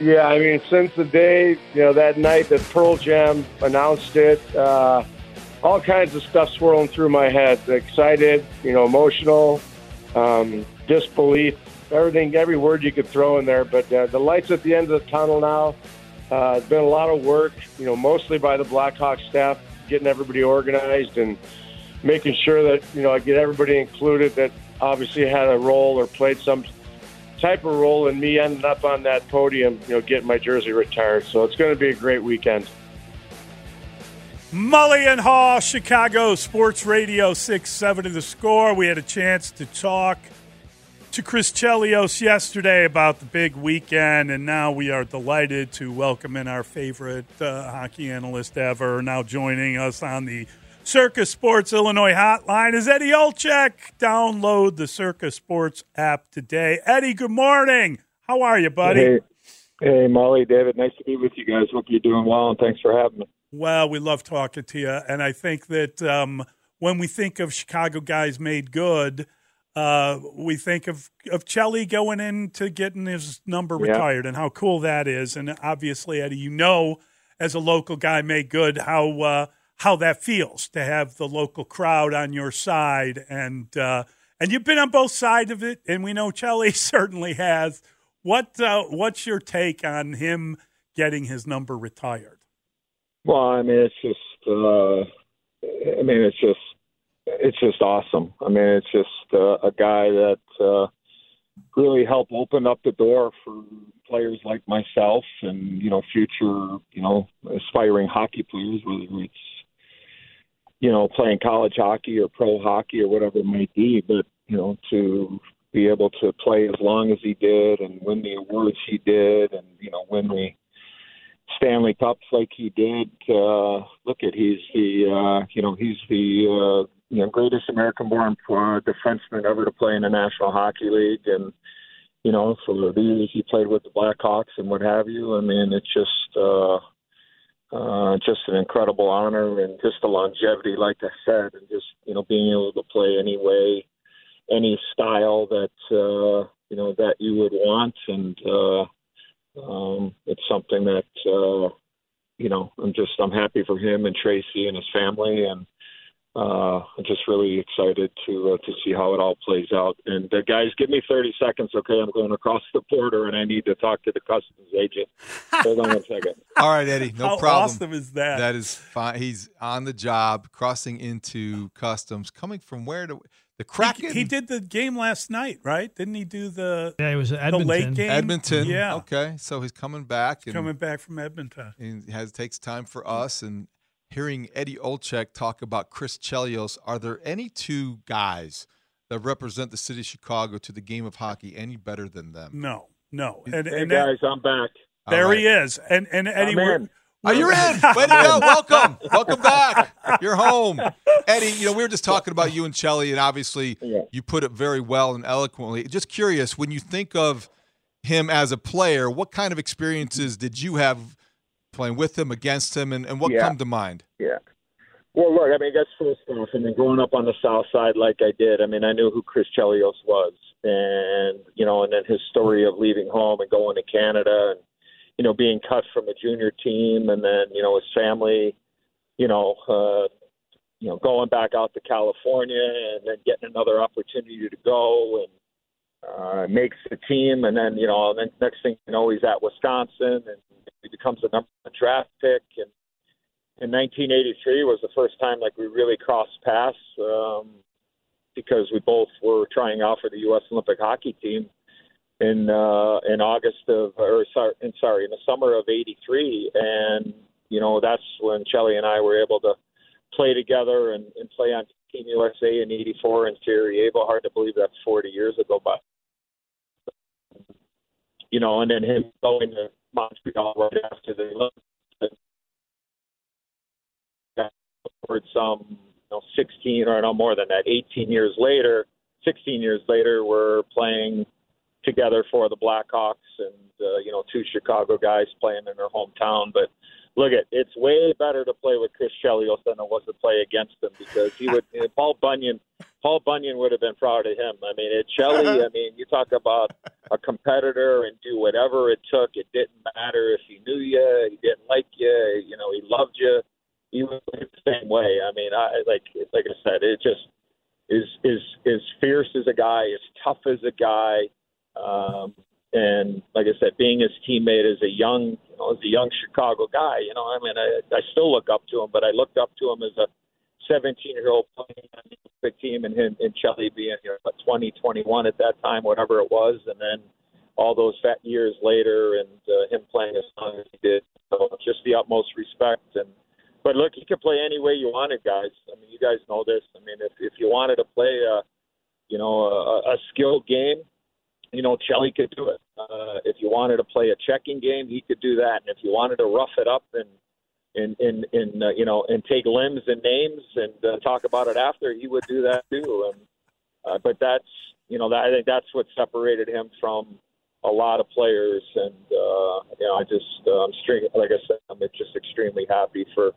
Yeah, I mean, since the day, you know, that night that Pearl Jam announced it, uh, all kinds of stuff swirling through my head. Excited, you know, emotional, um, disbelief, everything, every word you could throw in there. But uh, the lights at the end of the tunnel now. Uh, it's been a lot of work, you know, mostly by the Blackhawk staff, getting everybody organized and making sure that, you know, I get everybody included that obviously had a role or played some type of role and me ending up on that podium, you know, getting my jersey retired. So it's going to be a great weekend. Mully and Haugh, Chicago Sports Radio 6 7 to the score. We had a chance to talk to Chris Chelios yesterday about the big weekend, and now we are delighted to welcome in our favorite uh, hockey analyst ever, now joining us on the Circa Sports Illinois hotline is Eddie Olczyk. Download the Circa Sports app today. Eddie, good morning. How are you, buddy? Hey, hey, Mully, David. Nice to be with you guys. Hope you're doing well, and thanks for having me. Well, we love talking to you, and I think that um, when we think of Chicago guys made good, uh, we think of of Chelly going into getting his number Yeah. retired, and how cool that is. And obviously, Eddie, you know, as a local guy made good, how uh, how that feels to have the local crowd on your side, and uh, and you've been on both sides of it, and we know Chelly certainly has. What uh, what's your take on him getting his number retired? Well, I mean, it's just, uh, I mean, it's just, it's just awesome. I mean, it's just uh, a guy that uh, really helped open up the door for players like myself and you know future you know aspiring hockey players, whether it's you know playing college hockey or pro hockey or whatever it might be, but you know to be able to play as long as he did and win the awards he did and you know win the Stanley Cups like he did. Uh, look at he's the uh, you know he's the uh, you know greatest American-born uh, defenseman ever to play in the National Hockey League, and you know for the years he played with the Blackhawks and what have you. I mean, it's just uh, uh, just an incredible honor and just the longevity, like I said, and just you know being able to play any way, any style that uh, you know that you would want, and uh, um, it's something that uh, you know I'm just I'm happy for him and Tracy and his family, and uh, I'm just really excited to uh, to see how it all plays out. And uh, guys, give me 30 seconds, okay? I'm going across the border and I need to talk to the customs agent. Hold on one second. All right, Eddie, no How problem. awesome is that? That is fine. He's on the job, crossing into customs, coming from where to the Kraken. He, he did the game last night, right? Didn't he do the Yeah, it was the Edmonton. late game? Edmonton. Yeah, Okay, so he's coming back and, coming back from Edmonton. and has takes time for us and hearing Eddie Olczyk talk about Chris Chelios. Are there any two guys that represent the city of Chicago to the game of hockey any better than them? No, no, and Hey and that- guys, I'm back. there All he is. And and Eddie, I'm we're- in. Oh, you're in. Way to go. Welcome. Welcome back. You're home. Eddie, you know, we were just talking about you and Chelly, and obviously Yeah. you put it very well and eloquently. Just curious, when you think of him as a player, what kind of experiences did you have playing with him, against him, and, and what Yeah. come to mind? Yeah. Well, look, I mean, that's first off, I mean, growing up on the South Side like I did, I mean, I knew who Chris Chelios was, and you know, and then his story of leaving home and going to Canada, and you know, being cut from a junior team, and then you know, his family, you know, uh, you know, going back out to California, and then getting another opportunity to go, and uh, makes the team, and then you know, then next thing you know, he's at Wisconsin, and he becomes a number one draft pick. And in 1983 was the first time like we really crossed paths um, because we both were trying out for the U.S. Olympic hockey team in uh, in August of or sorry, in, sorry in the summer of '83, and you know that's when Chelly and I were able to play together and, and play on Team USA in '84 in Sarajevo. Hard to believe that's 40 years ago, but you know, and then him going to Montreal right after the Olympics. Some, you know, 16 or no more than that, 18 years later, 16 years later, we're playing together for the Blackhawks and uh, you know two Chicago guys playing in their hometown. But look at it's way better to play with Chris Chelios than it was to play against him because he would Paul Bunyan Paul Bunyan would have been proud of him. I mean, it Chelly. I mean, you talk about a competitor and do whatever it took. It didn't matter if he knew you, he didn't like you, you know, he loved you. He was the same way. I mean, I like like I said, it just is is is fierce as a guy, as tough as a guy. Um, and like I said, being his teammate as a young, you know, as a young Chicago guy, you know, I mean, I, I still look up to him, but I looked up to him as a 17 year old playing on the Olympic team and him and Chelly being, you know, 20, 21 at that time, whatever it was. And then all those fat years later and uh, him playing as long as he did. So just the utmost respect. And, but look, he could play any way you wanted, guys. I mean, you guys know this. I mean, if, if you wanted to play a, you know, a, a skilled game, you know, Chelly could do it. Uh, if you wanted to play a checking game, he could do that. And if you wanted to rough it up and and and, and uh, you know and take limbs and names and uh, talk about it after, he would do that too. And uh, but that's you know that, I think that's what separated him from a lot of players. And uh, you know, I just uh, I'm string like I said, I'm just extremely happy for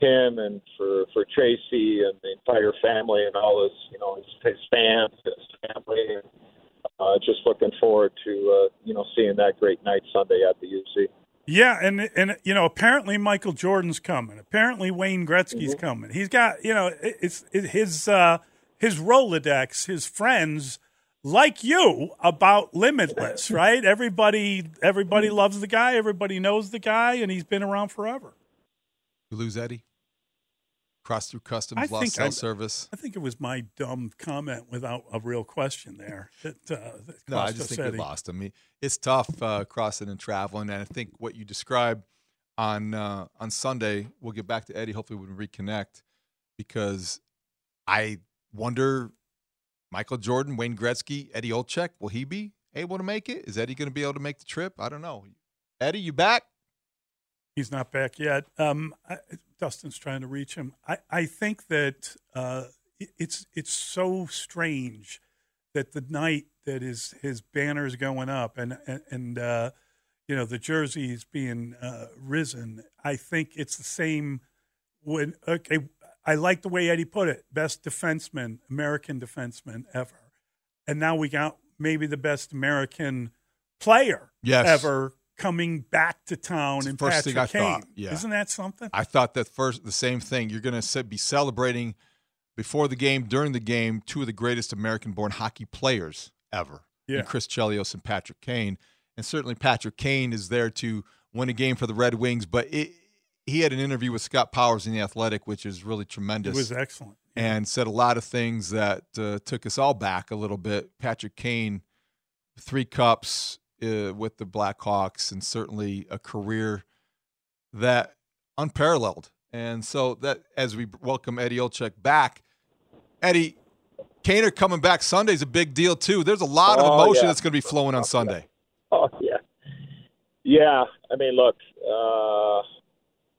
him and for for Tracy and the entire family and all his you know his, his fans, his family. And, uh, just looking forward to uh, you know seeing that great night Sunday at the UC. Yeah, and and you know apparently Michael Jordan's coming. Apparently Wayne Gretzky's mm-hmm. coming. He's got you know it's it, his uh, his Rolodex, his friends like you about Limitless, right? everybody everybody loves the guy. Everybody knows the guy, and he's been around forever. You lose Eddie cross through customs, I lost cell I, service. I think it was my dumb comment without a real question there. That, uh, that no, I just think we lost him. It's tough uh, crossing and traveling, and I think what you described on uh, on Sunday, we'll get back to Eddie. Hopefully, we can reconnect because I wonder, Michael Jordan, Wayne Gretzky, Eddie Olczyk, will he be able to make it? Is Eddie going to be able to make the trip? I don't know. Eddie, you back? He's not back yet. Um, I, Dustin's trying to reach him. I, I think that uh, it's it's so strange that the night that his his banners going up and and, and uh, you know the jerseys being uh, risen. I think it's the same. When okay, I like the way Eddie put it. Best defenseman, American defenseman ever, and now we got maybe the best American player yes. ever coming back to town in first Patrick thing I Kane. Thought, yeah. Isn't that something? I thought that first the same thing. You're going to be celebrating before the game, during the game, two of the greatest American-born hockey players ever, yeah. Chris Chelios and Patrick Kane. And certainly Patrick Kane is there to win a game for the Red Wings, but it, he had an interview with Scott Powers in the Athletic, which is really tremendous. It was excellent, and said a lot of things that uh, took us all back a little bit. Patrick Kane, three cups, uh, with the Blackhawks and certainly a career that unparalleled. And so that as we welcome Eddie Olczyk back, Eddie Kaner coming back Sunday is a big deal too. There's a lot of oh, emotion yeah. that's going to be flowing on Sunday. Oh yeah, yeah. I mean, look, uh,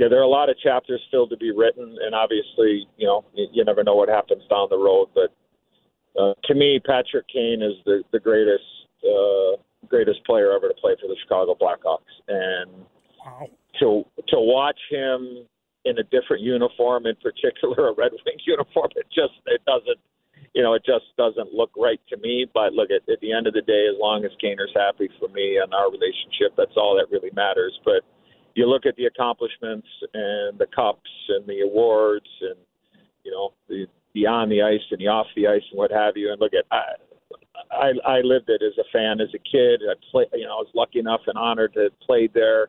Look, there are a lot of chapters still to be written, and obviously, you know, you, you never know what happens down the road. But uh, to me, Patrick Kane is the the greatest uh, greatest player ever to play for the Chicago Blackhawks, and Wow. to to watch him in a different uniform, in particular a Red Wing uniform, it just it doesn't. You know, it just doesn't look right to me. But look, at, at the end of the day, as long as Kaner's happy for me and our relationship, that's all that really matters. But you look at the accomplishments and the cups and the awards and you know the the on the ice and the off the ice and what have you. And look at I I, I lived it as a fan as a kid. I play you know I was lucky enough and honored to have played there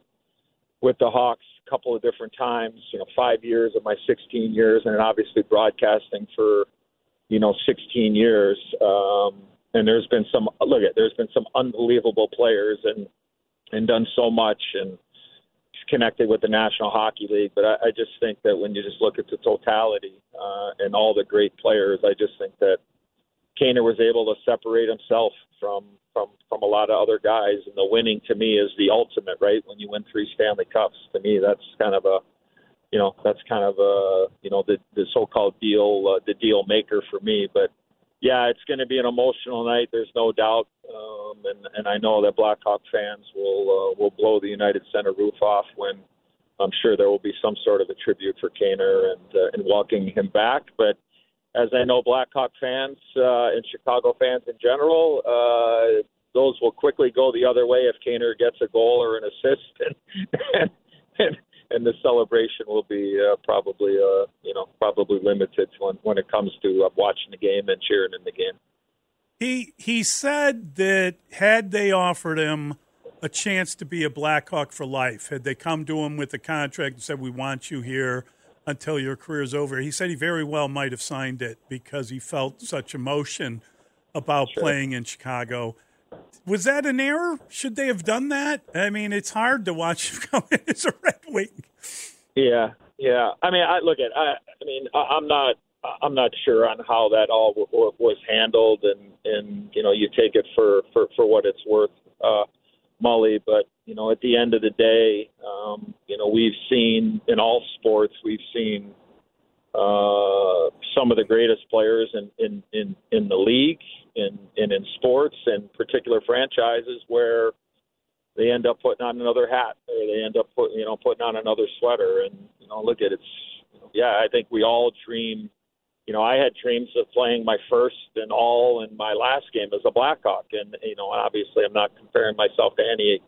with the Hawks a couple of different times you know 5 years of my 16 years and then obviously broadcasting for you know 16 years. Um and there's been some look at there's been some unbelievable players and and done so much and connected with the National Hockey League. But I, I just think that when you just look at the totality uh, and all the great players, I just think that Kaner was able to separate himself from from from a lot of other guys. And the winning to me is the ultimate, right? When you win three Stanley Cups, to me that's kind of a you know that's kind of a you know the the so-called deal uh, the deal maker for me. But yeah, it's going to be an emotional night. There's no doubt, um, and and I know that Blackhawk fans will uh, will blow the United Center roof off when I'm sure there will be some sort of a tribute for Kaner and uh, and welcoming him back. But as I know, Blackhawk fans uh, and Chicago fans in general, uh, those will quickly go the other way if Kaner gets a goal or an assist, and and, and the celebration will be uh, probably uh, you know probably limited when when it comes to uh, watching the game and cheering in the game. He he said that had they offered him a chance to be a Blackhawk for life, had they come to him with a contract and said, "We want you here until your career's over," he said he very well might have signed it because he felt such emotion about playing in Chicago. Was that an error? Should they have done that? I mean, it's hard to watch him come in as a Red Wing. Yeah, yeah. I mean, I look at. I, I mean, I, I'm not. I'm not sure on how that all w- was handled, and and you know, you take it for for for what it's worth, uh, Mully. But you know, at the end of the day, um, you know, we've seen in all sports, we've seen uh, some of the greatest players in in in, in the league, in, in sports, and particular franchises where they end up putting on another hat or they end up put, you know putting on another sweater. And you know look at it's yeah I think we all dream you know I had dreams of playing my first and all in my last game as a Blackhawk. And you know obviously I'm not comparing myself to any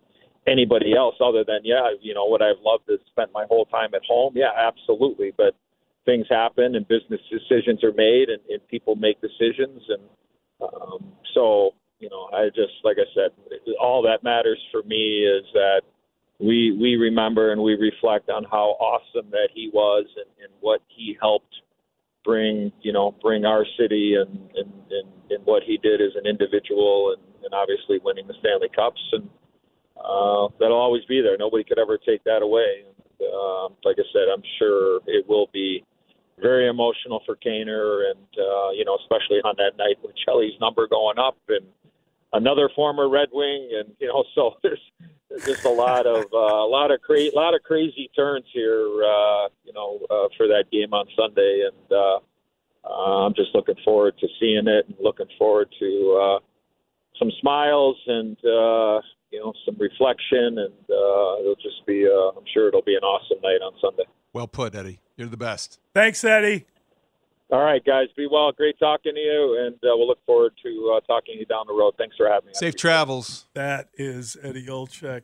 anybody else other than yeah you know what I've loved is spent my whole time at home. Yeah absolutely. But things happen and business decisions are made and, and people make decisions. And um, so you know, I just like I said, all that matters for me is that we we remember and we reflect on how awesome that he was and, and what he helped bring, you know, bring our city and and, and, and what he did as an individual and, and obviously winning the Stanley Cups and uh, that'll always be there. Nobody could ever take that away. And, um, like I said, I'm sure it will be very emotional for Kaner, and uh, you know, especially on that night with Chelly's number going up and another former Red Wing, and you know, so there's, there's just a lot of uh, a lot of cra- lot of crazy turns here, uh, you know, uh, for that game on Sunday, and uh, uh, I'm just looking forward to seeing it, and looking forward to uh, some smiles and uh, you know some reflection, and uh, it'll just be, uh, I'm sure it'll be an awesome night on Sunday. Well put, Eddie. You're the best. Thanks, Eddie. All right, guys, be well. Great talking to you, and uh, we'll look forward to uh, talking to you down the road. Thanks for having me. Safe travels. That is Eddie Olczyk.